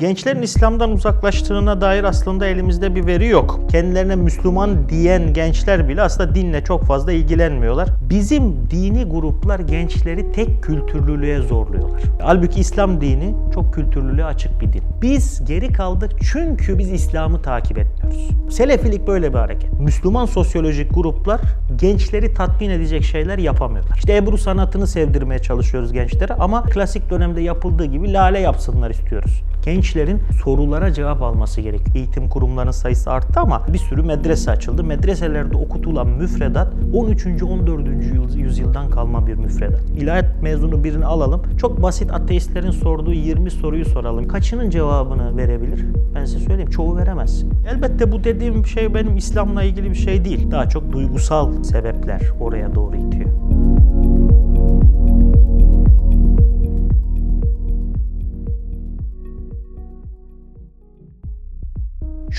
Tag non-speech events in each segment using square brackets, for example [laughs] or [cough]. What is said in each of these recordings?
Gençlerin İslam'dan uzaklaştığına dair aslında elimizde bir veri yok. Kendilerine Müslüman diyen gençler bile aslında dinle çok fazla ilgilenmiyorlar. Bizim dini gruplar gençleri tek kültürlülüğe zorluyorlar. Halbuki İslam dini çok kültürlülüğe açık bir din. Biz geri kaldık çünkü biz İslam'ı takip etmiyoruz. Selefilik böyle bir hareket. Müslüman sosyolojik gruplar gençleri tatmin edecek şeyler yapamıyorlar. İşte Ebru sanatını sevdirmeye çalışıyoruz gençlere ama klasik dönemde yapıldığı gibi lale yapsınlar istiyoruz gençlerin sorulara cevap alması gerek. Eğitim kurumlarının sayısı arttı ama bir sürü medrese açıldı. Medreselerde okutulan müfredat 13. 14. yüzyıldan kalma bir müfredat. İlahiyat mezunu birini alalım. Çok basit ateistlerin sorduğu 20 soruyu soralım. Kaçının cevabını verebilir? Ben size söyleyeyim çoğu veremez. Elbette bu dediğim şey benim İslam'la ilgili bir şey değil. Daha çok duygusal sebepler oraya doğru itiyor.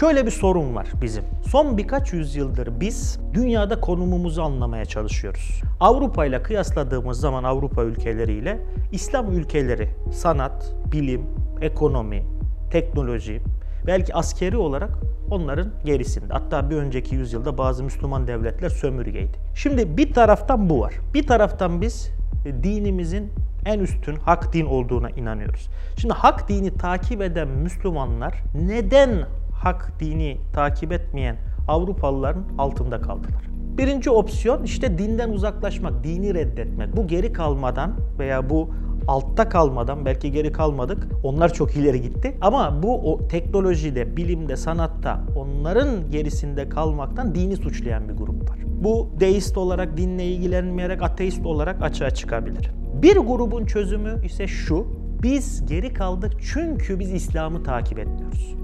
Şöyle bir sorun var bizim. Son birkaç yüzyıldır biz dünyada konumumuzu anlamaya çalışıyoruz. Avrupa ile kıyasladığımız zaman Avrupa ülkeleriyle İslam ülkeleri sanat, bilim, ekonomi, teknoloji, belki askeri olarak onların gerisinde. Hatta bir önceki yüzyılda bazı Müslüman devletler sömürgeydi. Şimdi bir taraftan bu var. Bir taraftan biz e, dinimizin en üstün hak din olduğuna inanıyoruz. Şimdi hak dini takip eden Müslümanlar neden hak dini takip etmeyen Avrupalıların altında kaldılar. Birinci opsiyon işte dinden uzaklaşmak, dini reddetmek. Bu geri kalmadan veya bu altta kalmadan belki geri kalmadık. Onlar çok ileri gitti. Ama bu o teknolojide, bilimde, sanatta onların gerisinde kalmaktan dini suçlayan bir grup var. Bu deist olarak dinle ilgilenmeyerek ateist olarak açığa çıkabilir. Bir grubun çözümü ise şu. Biz geri kaldık çünkü biz İslam'ı takip etmiyoruz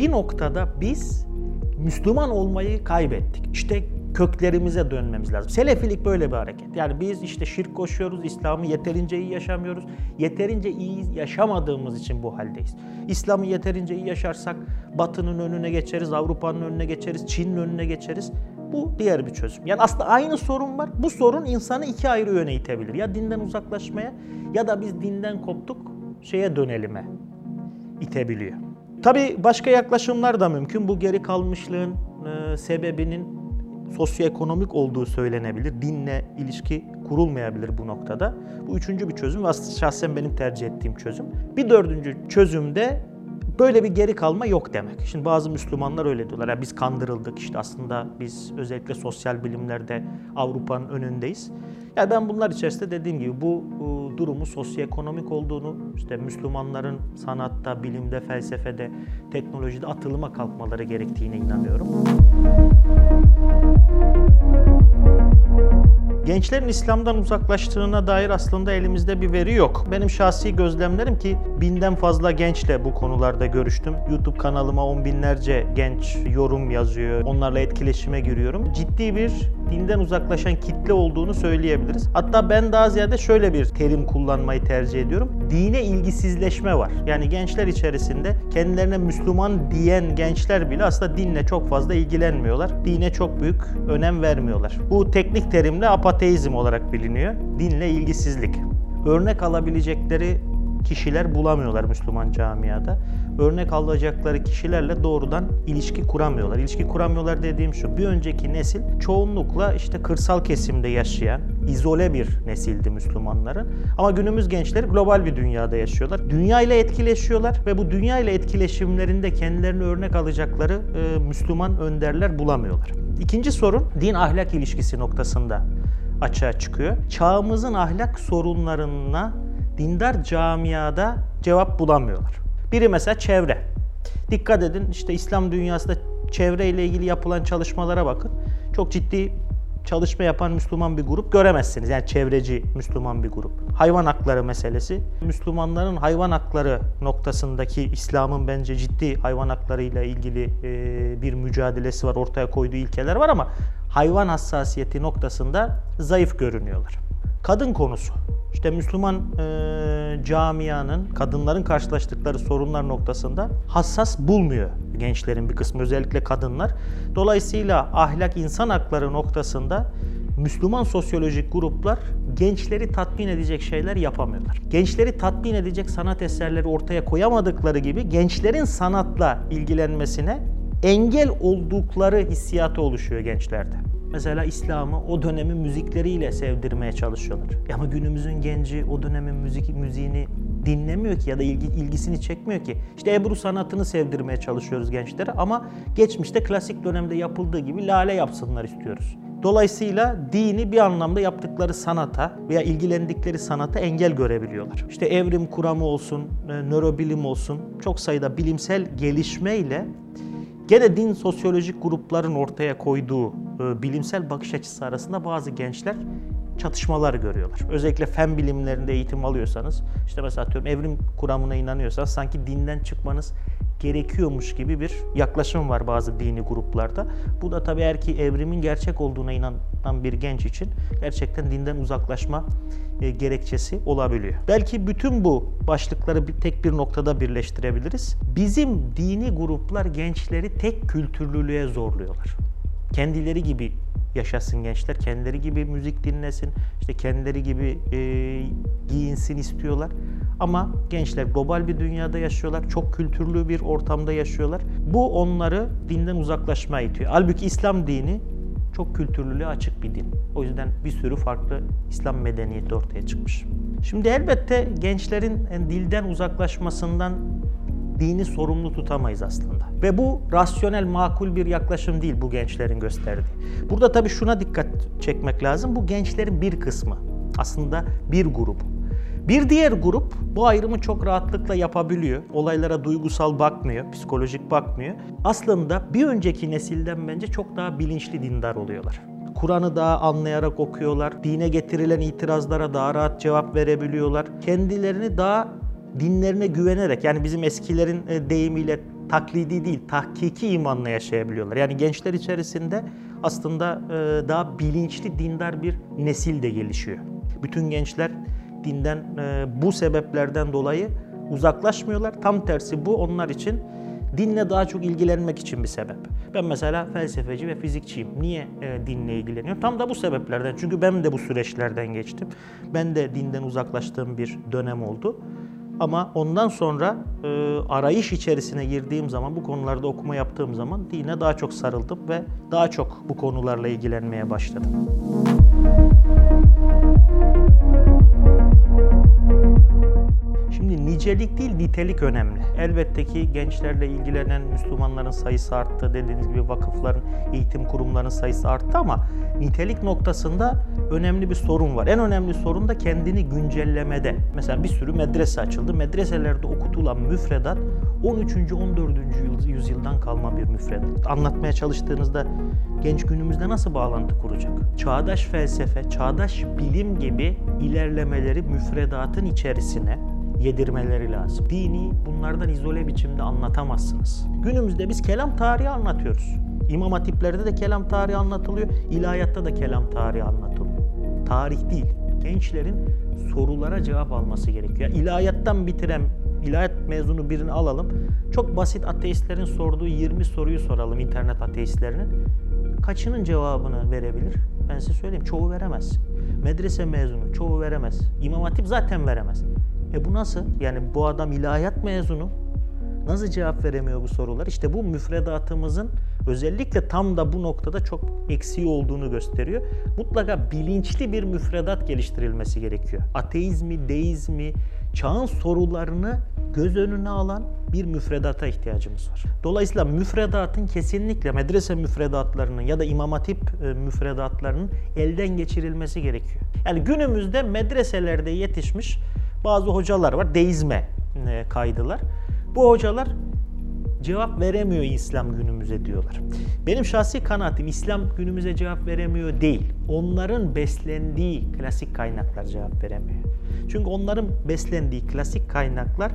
bir noktada biz Müslüman olmayı kaybettik. İşte köklerimize dönmemiz lazım. Selefilik böyle bir hareket. Yani biz işte şirk koşuyoruz, İslam'ı yeterince iyi yaşamıyoruz. Yeterince iyi yaşamadığımız için bu haldeyiz. İslam'ı yeterince iyi yaşarsak Batı'nın önüne geçeriz, Avrupa'nın önüne geçeriz, Çin'in önüne geçeriz. Bu diğer bir çözüm. Yani aslında aynı sorun var. Bu sorun insanı iki ayrı yöne itebilir. Ya dinden uzaklaşmaya ya da biz dinden koptuk şeye dönelime itebiliyor. Tabii başka yaklaşımlar da mümkün. Bu geri kalmışlığın e, sebebinin sosyoekonomik olduğu söylenebilir. Dinle ilişki kurulmayabilir bu noktada. Bu üçüncü bir çözüm ve şahsen benim tercih ettiğim çözüm. Bir dördüncü çözüm de böyle bir geri kalma yok demek. Şimdi bazı Müslümanlar öyle diyorlar. Ya biz kandırıldık işte aslında biz özellikle sosyal bilimlerde Avrupa'nın önündeyiz. Yani ben bunlar içerisinde dediğim gibi bu e, durumu sosyoekonomik olduğunu, işte Müslümanların sanatta, bilimde, felsefede, teknolojide atılıma kalkmaları gerektiğine inanıyorum. Gençlerin İslam'dan uzaklaştığına dair aslında elimizde bir veri yok. Benim şahsi gözlemlerim ki binden fazla gençle bu konularda görüştüm. YouTube kanalıma on binlerce genç yorum yazıyor. Onlarla etkileşime giriyorum. Ciddi bir dinden uzaklaşan kitle olduğunu söyleyebiliriz. Hatta ben daha ziyade şöyle bir terim kullanmayı tercih ediyorum. Dine ilgisizleşme var. Yani gençler içerisinde kendilerine Müslüman diyen gençler bile aslında dinle çok fazla ilgilenmiyorlar. Dine çok büyük önem vermiyorlar. Bu teknik terimle apateizm olarak biliniyor. Dinle ilgisizlik. Örnek alabilecekleri kişiler bulamıyorlar Müslüman camiada. Örnek alacakları kişilerle doğrudan ilişki kuramıyorlar. İlişki kuramıyorlar dediğim şu. Bir önceki nesil çoğunlukla işte kırsal kesimde yaşayan, izole bir nesildi Müslümanların. Ama günümüz gençleri global bir dünyada yaşıyorlar. Dünya ile etkileşiyorlar ve bu dünya ile etkileşimlerinde kendilerini örnek alacakları e, Müslüman önderler bulamıyorlar. İkinci sorun din ahlak ilişkisi noktasında açığa çıkıyor. Çağımızın ahlak sorunlarına dindar camiada cevap bulamıyorlar. Biri mesela çevre. Dikkat edin işte İslam dünyasında çevre ile ilgili yapılan çalışmalara bakın. Çok ciddi çalışma yapan Müslüman bir grup göremezsiniz. Yani çevreci Müslüman bir grup. Hayvan hakları meselesi. Müslümanların hayvan hakları noktasındaki İslam'ın bence ciddi hayvan haklarıyla ilgili bir mücadelesi var. Ortaya koyduğu ilkeler var ama hayvan hassasiyeti noktasında zayıf görünüyorlar. Kadın konusu. İşte Müslüman e, camianın kadınların karşılaştıkları sorunlar noktasında hassas bulmuyor gençlerin bir kısmı özellikle kadınlar. Dolayısıyla ahlak insan hakları noktasında Müslüman sosyolojik gruplar gençleri tatmin edecek şeyler yapamıyorlar. Gençleri tatmin edecek sanat eserleri ortaya koyamadıkları gibi gençlerin sanatla ilgilenmesine engel oldukları hissiyatı oluşuyor gençlerde. Mesela İslam'ı o dönemin müzikleriyle sevdirmeye çalışıyorlar. Ama günümüzün genci o dönemin müzik müziğini dinlemiyor ki ya da ilgi, ilgisini çekmiyor ki. İşte Ebru sanatını sevdirmeye çalışıyoruz gençlere ama geçmişte klasik dönemde yapıldığı gibi lale yapsınlar istiyoruz. Dolayısıyla dini bir anlamda yaptıkları sanata veya ilgilendikleri sanata engel görebiliyorlar. İşte evrim kuramı olsun, e, nörobilim olsun çok sayıda bilimsel gelişmeyle Gene din sosyolojik grupların ortaya koyduğu e, bilimsel bakış açısı arasında bazı gençler çatışmalar görüyorlar. Özellikle fen bilimlerinde eğitim alıyorsanız, işte mesela atıyorum evrim kuramına inanıyorsanız sanki dinden çıkmanız gerekiyormuş gibi bir yaklaşım var bazı dini gruplarda. Bu da tabii eğer ki evrimin gerçek olduğuna inanan bir genç için gerçekten dinden uzaklaşma e, gerekçesi olabiliyor. Belki bütün bu başlıkları bir tek bir noktada birleştirebiliriz. Bizim dini gruplar gençleri tek kültürlülüğe zorluyorlar. Kendileri gibi yaşasın gençler. Kendileri gibi müzik dinlesin, işte kendileri gibi e, giyinsin istiyorlar. Ama gençler global bir dünyada yaşıyorlar, çok kültürlü bir ortamda yaşıyorlar. Bu onları dinden uzaklaşmaya itiyor. Halbuki İslam dini çok kültürlülüğe açık bir din. O yüzden bir sürü farklı İslam medeniyeti ortaya çıkmış. Şimdi elbette gençlerin dilden uzaklaşmasından dini sorumlu tutamayız aslında. Ve bu rasyonel, makul bir yaklaşım değil bu gençlerin gösterdiği. Burada tabii şuna dikkat çekmek lazım. Bu gençlerin bir kısmı. Aslında bir grubu. Bir diğer grup bu ayrımı çok rahatlıkla yapabiliyor. Olaylara duygusal bakmıyor, psikolojik bakmıyor. Aslında bir önceki nesilden bence çok daha bilinçli dindar oluyorlar. Kur'an'ı daha anlayarak okuyorlar. Dine getirilen itirazlara daha rahat cevap verebiliyorlar. Kendilerini daha dinlerine güvenerek yani bizim eskilerin e, deyimiyle taklidi değil, tahkiki imanla yaşayabiliyorlar. Yani gençler içerisinde aslında e, daha bilinçli, dindar bir nesil de gelişiyor. Bütün gençler dinden e, bu sebeplerden dolayı uzaklaşmıyorlar. Tam tersi bu onlar için dinle daha çok ilgilenmek için bir sebep. Ben mesela felsefeci ve fizikçiyim. Niye dinle ilgileniyorum? Tam da bu sebeplerden. Çünkü ben de bu süreçlerden geçtim. Ben de dinden uzaklaştığım bir dönem oldu. Ama ondan sonra e, arayış içerisine girdiğim zaman, bu konularda okuma yaptığım zaman dine daha çok sarıldım ve daha çok bu konularla ilgilenmeye başladım. Şimdi nicelik değil nitelik önemli. Elbette ki gençlerle ilgilenen Müslümanların sayısı arttı. Dediğiniz gibi vakıfların, eğitim kurumlarının sayısı arttı ama nitelik noktasında önemli bir sorun var. En önemli sorun da kendini güncellemede. Mesela bir sürü medrese açıldı. Medreselerde okutulan müfredat 13. 14. yüzyıldan kalma bir müfredat. Anlatmaya çalıştığınızda genç günümüzde nasıl bağlantı kuracak? Çağdaş felsefe, çağdaş bilim gibi ilerlemeleri müfredatın içerisine yedirmeleri lazım. Dini bunlardan izole biçimde anlatamazsınız. Günümüzde biz kelam tarihi anlatıyoruz. İmam hatiplerde de kelam tarihi anlatılıyor, ilahiyatta da kelam tarihi anlatılıyor. Tarih değil, gençlerin sorulara cevap alması gerekiyor. Yani ilahiyattan bitiren, ilahiyat mezunu birini alalım. Çok basit ateistlerin sorduğu 20 soruyu soralım internet ateistlerinin. Kaçının cevabını verebilir? Ben size söyleyeyim çoğu veremez. Medrese mezunu çoğu veremez. İmam hatip zaten veremez. E bu nasıl? Yani bu adam ilahiyat mezunu. Nasıl cevap veremiyor bu sorular? İşte bu müfredatımızın özellikle tam da bu noktada çok eksiği olduğunu gösteriyor. Mutlaka bilinçli bir müfredat geliştirilmesi gerekiyor. Ateizmi, deizmi, çağın sorularını göz önüne alan bir müfredata ihtiyacımız var. Dolayısıyla müfredatın kesinlikle medrese müfredatlarının ya da imam hatip e, müfredatlarının elden geçirilmesi gerekiyor. Yani günümüzde medreselerde yetişmiş bazı hocalar var deizme e, kaydılar. Bu hocalar cevap veremiyor İslam günümüze diyorlar. Benim şahsi kanaatim İslam günümüze cevap veremiyor değil. Onların beslendiği klasik kaynaklar cevap veremiyor. Çünkü onların beslendiği klasik kaynaklar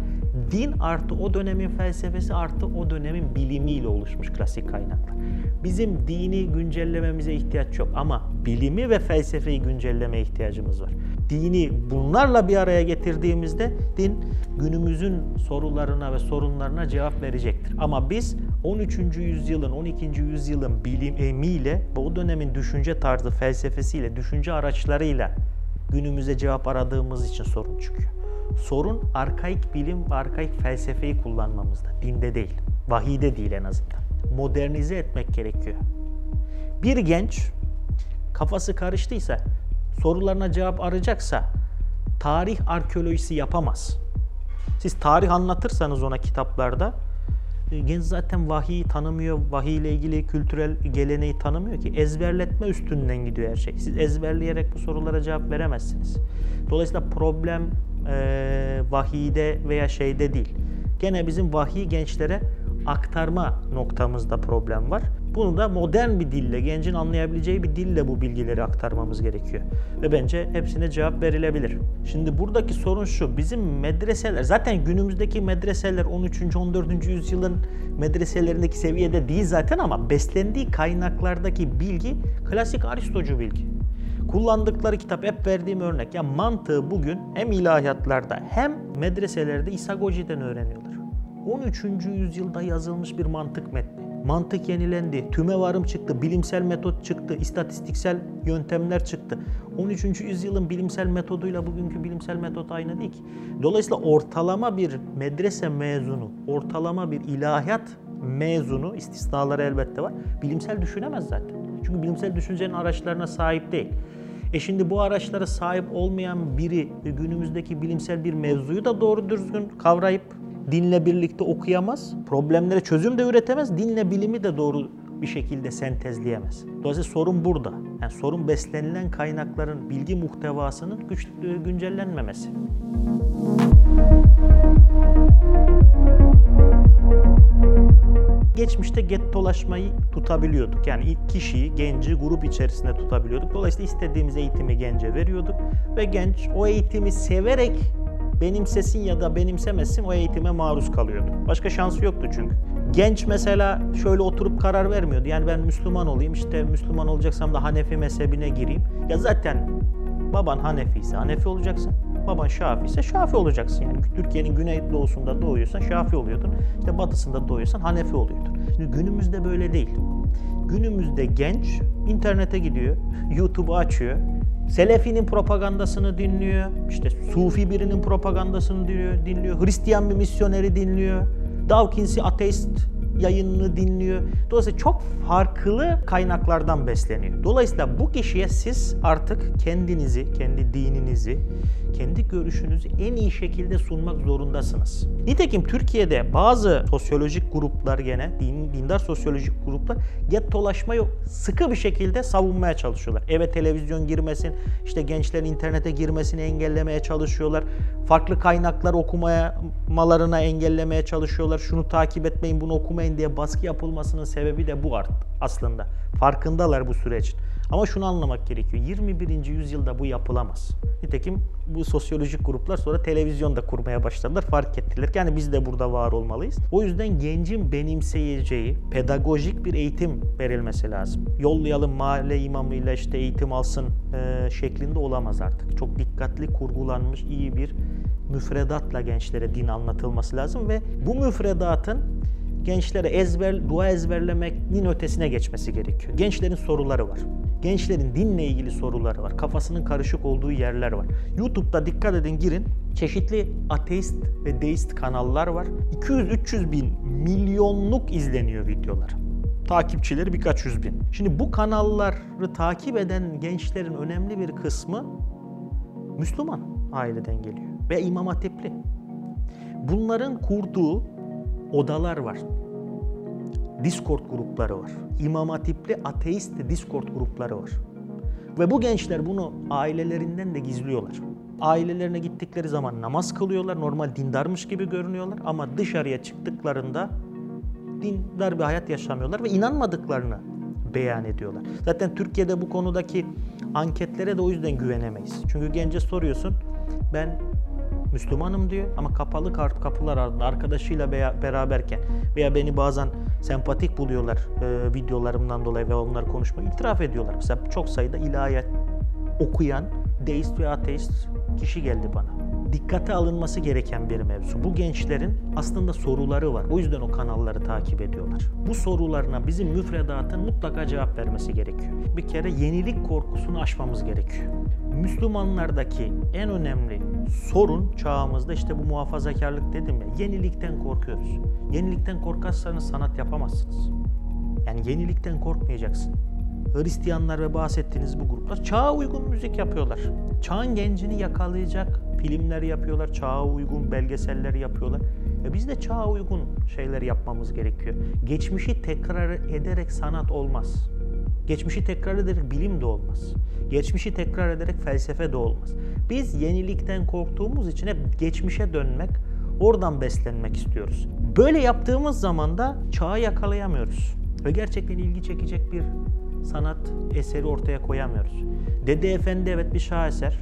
din artı o dönemin felsefesi artı o dönemin bilimiyle oluşmuş klasik kaynaklar. Bizim dini güncellememize ihtiyaç yok ama bilimi ve felsefeyi güncellemeye ihtiyacımız var. Dini bunlarla bir araya getirdiğimizde din günümüzün sorularına ve sorunlarına cevap verecektir. Ama biz 13. yüzyılın, 12. yüzyılın bilimiyle ve o dönemin düşünce tarzı, felsefesiyle, düşünce araçlarıyla günümüze cevap aradığımız için sorun çıkıyor. Sorun arkaik bilim ve arkaik felsefeyi kullanmamızda. Dinde değil. Vahide değil en azından. Modernize etmek gerekiyor. Bir genç kafası karıştıysa, sorularına cevap arayacaksa tarih arkeolojisi yapamaz. Siz tarih anlatırsanız ona kitaplarda e, genç zaten vahiyi tanımıyor, vahiy ile ilgili kültürel geleneği tanımıyor ki ezberletme üstünden gidiyor her şey. Siz ezberleyerek bu sorulara cevap veremezsiniz. Dolayısıyla problem e, vahiyde veya şeyde değil. Gene bizim vahiy gençlere aktarma noktamızda problem var. Bunu da modern bir dille, gencin anlayabileceği bir dille bu bilgileri aktarmamız gerekiyor. Ve bence hepsine cevap verilebilir. Şimdi buradaki sorun şu, bizim medreseler, zaten günümüzdeki medreseler 13. 14. yüzyılın medreselerindeki seviyede değil zaten ama beslendiği kaynaklardaki bilgi klasik Aristocu bilgi. Kullandıkları kitap hep verdiğim örnek. Ya mantığı bugün hem ilahiyatlarda hem medreselerde İsagoji'den öğreniyorlar. 13. yüzyılda yazılmış bir mantık metni. Mantık yenilendi, tümevarım çıktı, bilimsel metot çıktı, istatistiksel yöntemler çıktı. 13. yüzyılın bilimsel metoduyla bugünkü bilimsel metot aynı değil ki. Dolayısıyla ortalama bir medrese mezunu, ortalama bir ilahiyat mezunu, istisnaları elbette var, bilimsel düşünemez zaten. Çünkü bilimsel düşüncenin araçlarına sahip değil. E şimdi bu araçlara sahip olmayan biri günümüzdeki bilimsel bir mevzuyu da doğru düzgün kavrayıp dinle birlikte okuyamaz. Problemlere çözüm de üretemez. Dinle bilimi de doğru bir şekilde sentezleyemez. Dolayısıyla sorun burada. Yani sorun beslenilen kaynakların bilgi muhtevasının güç, güncellenmemesi. Geçmişte gettolaşmayı tutabiliyorduk. Yani kişiyi, genci grup içerisinde tutabiliyorduk. Dolayısıyla istediğimiz eğitimi gence veriyorduk. Ve genç o eğitimi severek benimsesin ya da benimsemesin o eğitime maruz kalıyordu. Başka şansı yoktu çünkü. Genç mesela şöyle oturup karar vermiyordu. Yani ben Müslüman olayım işte Müslüman olacaksam da Hanefi mezhebine gireyim. Ya zaten baban Hanefi ise Hanefi olacaksın. Baban Şafi ise Şafi olacaksın. Yani Türkiye'nin güneydoğusunda doğuyorsan Şafi oluyordun. İşte batısında doğuyorsan Hanefi oluyordun. Şimdi günümüzde böyle değil. Günümüzde genç internete gidiyor, [laughs] YouTube'u açıyor, Selefi'nin propagandasını dinliyor, işte Sufi birinin propagandasını dinliyor, dinliyor, Hristiyan bir misyoneri dinliyor, Dawkins'i ateist yayınını dinliyor. Dolayısıyla çok farklı kaynaklardan besleniyor. Dolayısıyla bu kişiye siz artık kendinizi, kendi dininizi, kendi görüşünüzü en iyi şekilde sunmak zorundasınız. Nitekim Türkiye'de bazı sosyolojik gruplar gene, din, dindar sosyolojik gruplar gettolaşmayı sıkı bir şekilde savunmaya çalışıyorlar. Eve televizyon girmesin, işte gençlerin internete girmesini engellemeye çalışıyorlar. Farklı kaynaklar okumamalarına engellemeye çalışıyorlar. Şunu takip etmeyin, bunu okumayın diye baskı yapılmasının sebebi de bu art aslında. Farkındalar bu sürecin. Ama şunu anlamak gerekiyor. 21. yüzyılda bu yapılamaz. Nitekim bu sosyolojik gruplar sonra televizyonda kurmaya başladılar. Fark ettiler. Yani biz de burada var olmalıyız. O yüzden gencin benimseyeceği pedagojik bir eğitim verilmesi lazım. Yollayalım mahalle imamıyla işte eğitim alsın e, şeklinde olamaz artık. Çok dikkatli kurgulanmış iyi bir müfredatla gençlere din anlatılması lazım ve bu müfredatın gençlere ezber, dua ezberlemenin ötesine geçmesi gerekiyor. Gençlerin soruları var. Gençlerin dinle ilgili soruları var. Kafasının karışık olduğu yerler var. YouTube'da dikkat edin girin. Çeşitli ateist ve deist kanallar var. 200-300 bin milyonluk izleniyor videolar. Takipçileri birkaç yüz bin. Şimdi bu kanalları takip eden gençlerin önemli bir kısmı Müslüman aileden geliyor ve İmam Hatipli. Bunların kurduğu odalar var. Discord grupları var. İmam Hatipli ateist Discord grupları var. Ve bu gençler bunu ailelerinden de gizliyorlar. Ailelerine gittikleri zaman namaz kılıyorlar, normal dindarmış gibi görünüyorlar ama dışarıya çıktıklarında dindar bir hayat yaşamıyorlar ve inanmadıklarını beyan ediyorlar. Zaten Türkiye'de bu konudaki anketlere de o yüzden güvenemeyiz. Çünkü gence soruyorsun, ben Müslümanım diyor ama kapalı kapılar ardında arkadaşıyla beraberken veya beni bazen sempatik buluyorlar e, videolarımdan dolayı ve onlar konuşma itiraf ediyorlar. Mesela çok sayıda ilahiyat okuyan deist ve ateist kişi geldi bana. Dikkate alınması gereken bir mevzu. Bu gençlerin aslında soruları var. O yüzden o kanalları takip ediyorlar. Bu sorularına bizim müfredatın mutlaka cevap vermesi gerekiyor. Bir kere yenilik korkusunu aşmamız gerekiyor. Müslümanlardaki en önemli sorun çağımızda işte bu muhafazakarlık dedim ya. Yenilikten korkuyoruz. Yenilikten korkarsanız sanat yapamazsınız. Yani yenilikten korkmayacaksın. Hristiyanlar ve bahsettiğiniz bu gruplar çağa uygun müzik yapıyorlar. Çağın gencini yakalayacak filmler yapıyorlar, çağa uygun belgeseller yapıyorlar. Ve biz de çağa uygun şeyler yapmamız gerekiyor. Geçmişi tekrar ederek sanat olmaz. Geçmişi tekrar ederek bilim de olmaz. Geçmişi tekrar ederek felsefe de olmaz. Biz yenilikten korktuğumuz için hep geçmişe dönmek, oradan beslenmek istiyoruz. Böyle yaptığımız zaman da çağı yakalayamıyoruz. Ve gerçekten ilgi çekecek bir sanat eseri ortaya koyamıyoruz. Dede Efendi evet bir şaheser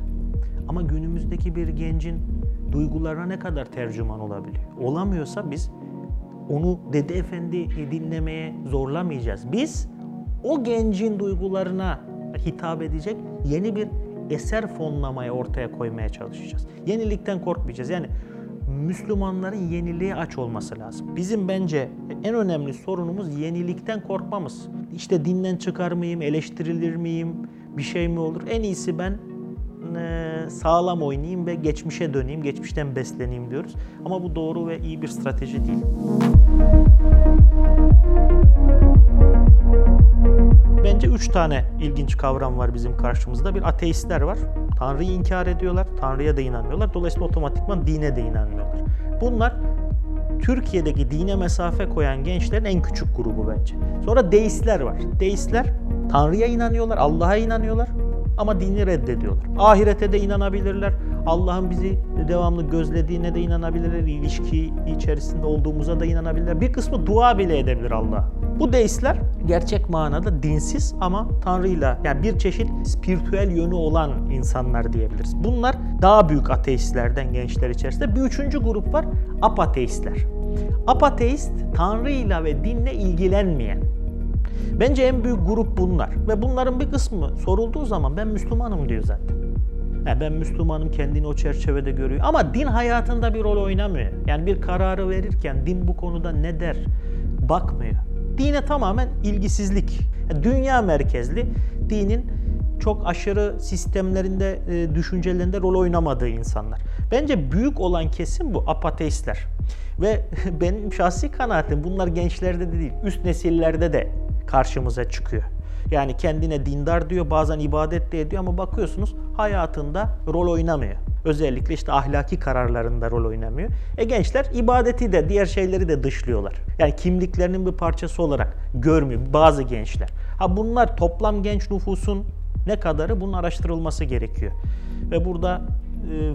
ama günümüzdeki bir gencin duygularına ne kadar tercüman olabiliyor? Olamıyorsa biz onu Dede Efendi dinlemeye zorlamayacağız. Biz o gencin duygularına hitap edecek yeni bir eser fonlamaya ortaya koymaya çalışacağız. Yenilikten korkmayacağız. Yani Müslümanların yeniliğe aç olması lazım. Bizim bence en önemli sorunumuz yenilikten korkmamız. İşte dinden çıkar mıyım, eleştirilir miyim, bir şey mi olur? En iyisi ben sağlam oynayayım ve geçmişe döneyim, geçmişten besleneyim diyoruz. Ama bu doğru ve iyi bir strateji değil. Bence üç tane ilginç kavram var bizim karşımızda. Bir ateistler var. Tanrı'yı inkar ediyorlar. Tanrı'ya da inanmıyorlar. Dolayısıyla otomatikman dine de inanmıyorlar. Bunlar Türkiye'deki dine mesafe koyan gençlerin en küçük grubu bence. Sonra deistler var. Deistler Tanrı'ya inanıyorlar, Allah'a inanıyorlar ama dini reddediyorlar. Ahirete de inanabilirler. Allah'ın bizi devamlı gözlediğine de inanabilirler. İlişki içerisinde olduğumuza da inanabilirler. Bir kısmı dua bile edebilir Allah'a. Bu deistler gerçek manada dinsiz ama Tanrı'yla yani bir çeşit spiritüel yönü olan insanlar diyebiliriz. Bunlar daha büyük ateistlerden gençler içerisinde. Bir üçüncü grup var apateistler. Apateist Tanrı'yla ve dinle ilgilenmeyen, Bence en büyük grup bunlar. Ve bunların bir kısmı sorulduğu zaman ben Müslümanım diyor zaten. Yani ben Müslümanım kendini o çerçevede görüyor. Ama din hayatında bir rol oynamıyor. Yani bir kararı verirken din bu konuda ne der bakmıyor. Dine tamamen ilgisizlik. Yani dünya merkezli dinin çok aşırı sistemlerinde, e, düşüncelerinde rol oynamadığı insanlar. Bence büyük olan kesim bu apateistler. Ve [laughs] benim şahsi kanaatim bunlar gençlerde de değil, üst nesillerde de karşımıza çıkıyor. Yani kendine dindar diyor, bazen ibadet de ediyor ama bakıyorsunuz hayatında rol oynamıyor. Özellikle işte ahlaki kararlarında rol oynamıyor. E gençler ibadeti de diğer şeyleri de dışlıyorlar. Yani kimliklerinin bir parçası olarak görmüyor bazı gençler. Ha bunlar toplam genç nüfusun ne kadarı bunun araştırılması gerekiyor. Ve burada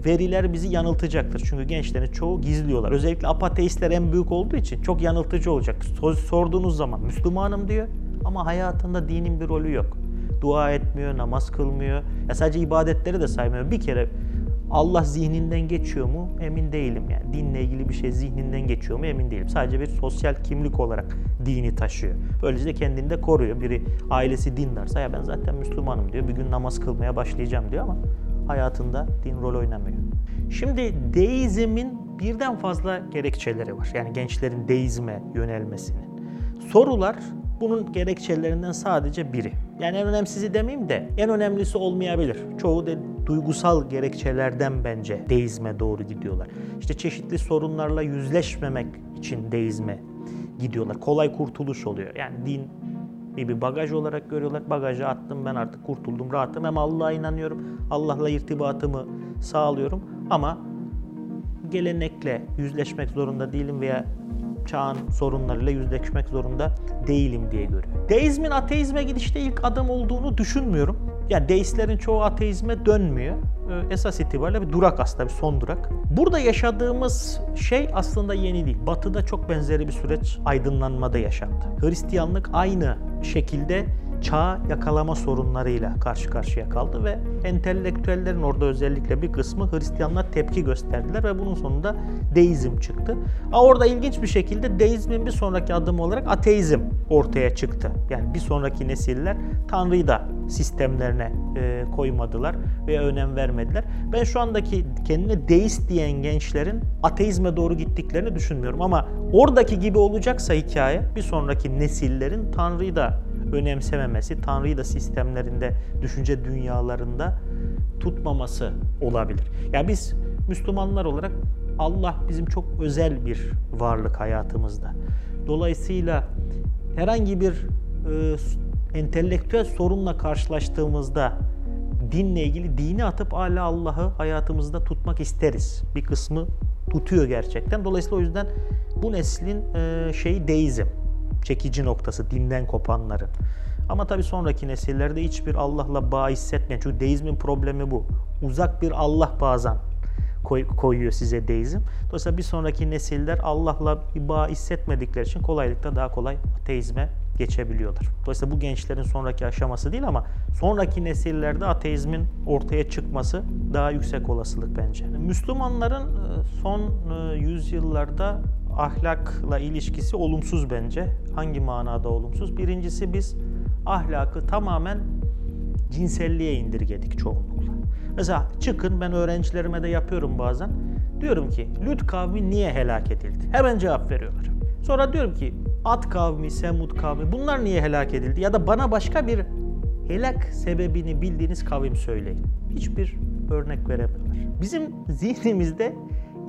veriler bizi yanıltacaktır. Çünkü gençlerin çoğu gizliyorlar. Özellikle apateistler en büyük olduğu için çok yanıltıcı olacak. Sorduğunuz zaman Müslümanım diyor ama hayatında dinin bir rolü yok. Dua etmiyor, namaz kılmıyor. Ya sadece ibadetleri de saymıyor. Bir kere Allah zihninden geçiyor mu emin değilim yani. Dinle ilgili bir şey zihninden geçiyor mu emin değilim. Sadece bir sosyal kimlik olarak dini taşıyor. Böylece de kendini de koruyor. Biri ailesi dindarsa ya ben zaten Müslümanım diyor. Bir gün namaz kılmaya başlayacağım diyor ama hayatında din rol oynamıyor. Şimdi deizmin birden fazla gerekçeleri var. Yani gençlerin deizme yönelmesinin. Sorular bunun gerekçelerinden sadece biri. Yani en önemsizi demeyeyim de en önemlisi olmayabilir. Çoğu da duygusal gerekçelerden bence deizme doğru gidiyorlar. İşte çeşitli sorunlarla yüzleşmemek için deizme gidiyorlar. Kolay kurtuluş oluyor. Yani din bir bagaj olarak görüyorlar. Bagajı attım ben artık kurtuldum rahatım. Hem Allah'a inanıyorum. Allah'la irtibatımı sağlıyorum. Ama gelenekle yüzleşmek zorunda değilim veya çağın sorunlarıyla yüzleşmek zorunda değilim diye görüyor. Deizmin ateizme gidişte ilk adım olduğunu düşünmüyorum. Yani deistlerin çoğu ateizme dönmüyor. Ee, esas itibariyle bir durak aslında, bir son durak. Burada yaşadığımız şey aslında yeni değil. Batı'da çok benzeri bir süreç aydınlanmada yaşandı. Hristiyanlık aynı şekilde çağ yakalama sorunlarıyla karşı karşıya kaldı ve entelektüellerin orada özellikle bir kısmı Hristiyanlar tepki gösterdiler ve bunun sonunda deizm çıktı. Ama orada ilginç bir şekilde deizmin bir sonraki adımı olarak ateizm ortaya çıktı. Yani bir sonraki nesiller Tanrı'yı da sistemlerine e, koymadılar ve önem vermediler. Ben şu andaki kendine deist diyen gençlerin ateizme doğru gittiklerini düşünmüyorum ama oradaki gibi olacaksa hikaye bir sonraki nesillerin Tanrı'yı da önemsememesi, Tanrı'yı da sistemlerinde, düşünce dünyalarında tutmaması olabilir. Ya yani biz Müslümanlar olarak Allah bizim çok özel bir varlık hayatımızda. Dolayısıyla herhangi bir e, entelektüel sorunla karşılaştığımızda dinle ilgili dini atıp hala Allah'ı hayatımızda tutmak isteriz. Bir kısmı tutuyor gerçekten. Dolayısıyla o yüzden bu neslin e, şeyi deizm çekici noktası dinden kopanların. Ama tabii sonraki nesillerde hiçbir Allah'la bağ hissetmeyen. Çünkü deizmin problemi bu. Uzak bir Allah bazen koy, koyuyor size deizm. Dolayısıyla bir sonraki nesiller Allah'la bir bağ hissetmedikleri için kolaylıkla daha kolay ateizme geçebiliyorlar. Dolayısıyla bu gençlerin sonraki aşaması değil ama sonraki nesillerde ateizmin ortaya çıkması daha yüksek olasılık bence. Müslümanların e, son e, yüzyıllarda ahlakla ilişkisi olumsuz bence. Hangi manada olumsuz? Birincisi biz ahlakı tamamen cinselliğe indirgedik çoğunlukla. Mesela çıkın ben öğrencilerime de yapıyorum bazen. Diyorum ki Lüt kavmi niye helak edildi? Hemen cevap veriyorlar. Sonra diyorum ki At kavmi, Semud kavmi bunlar niye helak edildi? Ya da bana başka bir helak sebebini bildiğiniz kavim söyleyin. Hiçbir örnek veremiyorlar. Bizim zihnimizde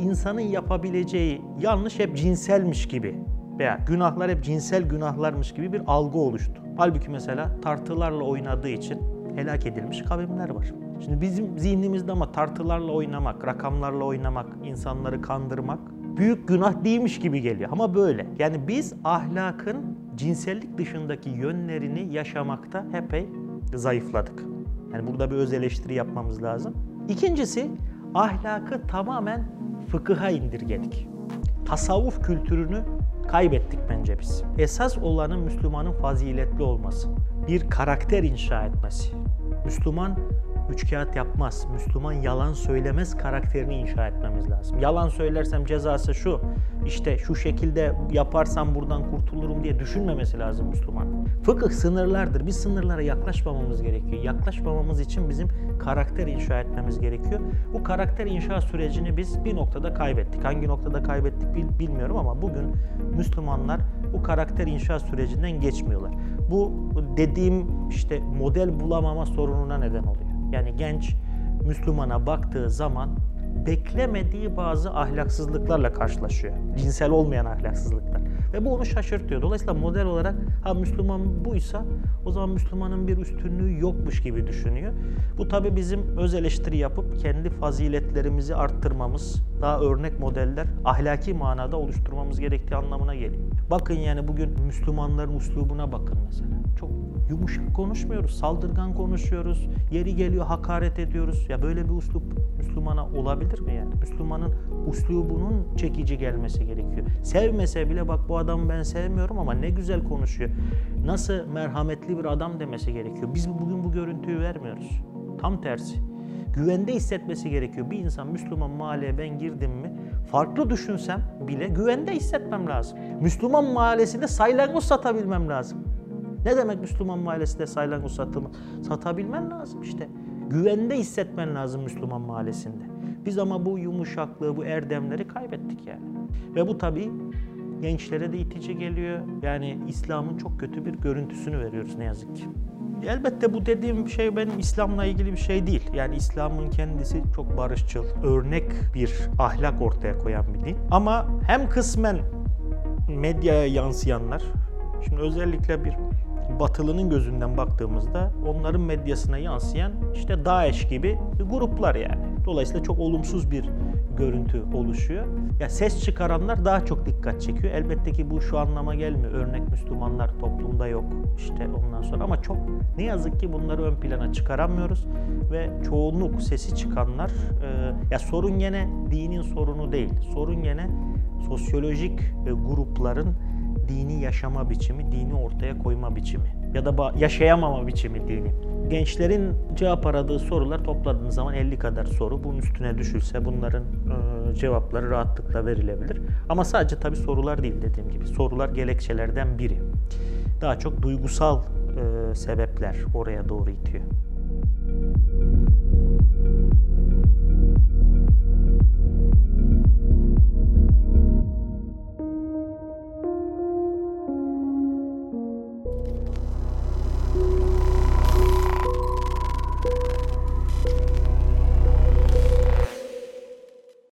insanın yapabileceği yanlış hep cinselmiş gibi veya günahlar hep cinsel günahlarmış gibi bir algı oluştu. Halbuki mesela tartılarla oynadığı için helak edilmiş kavimler var. Şimdi bizim zihnimizde ama tartılarla oynamak, rakamlarla oynamak, insanları kandırmak büyük günah değilmiş gibi geliyor ama böyle. Yani biz ahlakın cinsellik dışındaki yönlerini yaşamakta epey zayıfladık. Yani burada bir öz eleştiri yapmamız lazım. İkincisi ahlakı tamamen fıkıha indirgedik. Tasavvuf kültürünü kaybettik bence biz. Esas olanın Müslümanın faziletli olması, bir karakter inşa etmesi. Müslüman üç kağıt yapmaz. Müslüman yalan söylemez karakterini inşa etmemiz lazım. Yalan söylersem cezası şu. İşte şu şekilde yaparsam buradan kurtulurum diye düşünmemesi lazım Müslüman. Fıkıh sınırlardır. Biz sınırlara yaklaşmamamız gerekiyor. Yaklaşmamamız için bizim karakter inşa etmemiz gerekiyor. Bu karakter inşa sürecini biz bir noktada kaybettik. Hangi noktada kaybettik bilmiyorum ama bugün Müslümanlar bu karakter inşa sürecinden geçmiyorlar. Bu dediğim işte model bulamama sorununa neden oluyor. Yani genç Müslümana baktığı zaman beklemediği bazı ahlaksızlıklarla karşılaşıyor. Cinsel olmayan ahlaksızlıklar. Ve bu onu şaşırtıyor. Dolayısıyla model olarak ha Müslüman buysa o zaman Müslümanın bir üstünlüğü yokmuş gibi düşünüyor. Bu tabi bizim öz eleştiri yapıp kendi faziletlerimizi arttırmamız, daha örnek modeller ahlaki manada oluşturmamız gerektiği anlamına geliyor. Bakın yani bugün Müslümanların uslubuna bakın mesela. Çok yumuşak konuşmuyoruz, saldırgan konuşuyoruz. Yeri geliyor hakaret ediyoruz. Ya böyle bir uslup Müslümana olabilir mi yani? Müslümanın uslubunun çekici gelmesi gerekiyor. Sevmese bile bak bu adamı ben sevmiyorum ama ne güzel konuşuyor. Nasıl merhametli bir adam demesi gerekiyor. Biz bugün bu görüntüyü vermiyoruz. Tam tersi. Güvende hissetmesi gerekiyor. Bir insan Müslüman mahalleye ben girdim mi farklı düşünsem bile güvende hissetmem lazım. Müslüman mahallesinde saylangoz satabilmem lazım. Ne demek Müslüman mahallesinde saylangoz satımı? Satabilmen lazım işte. Güvende hissetmen lazım Müslüman mahallesinde. Biz ama bu yumuşaklığı, bu erdemleri kaybettik yani. Ve bu tabii gençlere de itici geliyor. Yani İslam'ın çok kötü bir görüntüsünü veriyoruz ne yazık ki. Elbette bu dediğim şey benim İslam'la ilgili bir şey değil. Yani İslam'ın kendisi çok barışçıl, örnek bir ahlak ortaya koyan bir din. Ama hem kısmen medyaya yansıyanlar, şimdi özellikle bir batılının gözünden baktığımızda onların medyasına yansıyan işte DAEŞ gibi gruplar yani. Dolayısıyla çok olumsuz bir görüntü oluşuyor. Ya ses çıkaranlar daha çok dikkat çekiyor. Elbette ki bu şu anlama gelmiyor. Örnek Müslümanlar toplumda yok. İşte ondan sonra ama çok ne yazık ki bunları ön plana çıkaramıyoruz ve çoğunluk sesi çıkanlar e, ya sorun gene dinin sorunu değil. Sorun gene sosyolojik e, grupların dini yaşama biçimi, dini ortaya koyma biçimi. Ya da yaşayamama biçimi dini. Gençlerin cevap aradığı sorular topladığınız zaman 50 kadar soru. Bunun üstüne düşülse bunların e, cevapları rahatlıkla verilebilir. Ama sadece tabii sorular değil dediğim gibi. Sorular gerekçelerden biri. Daha çok duygusal e, sebepler oraya doğru itiyor.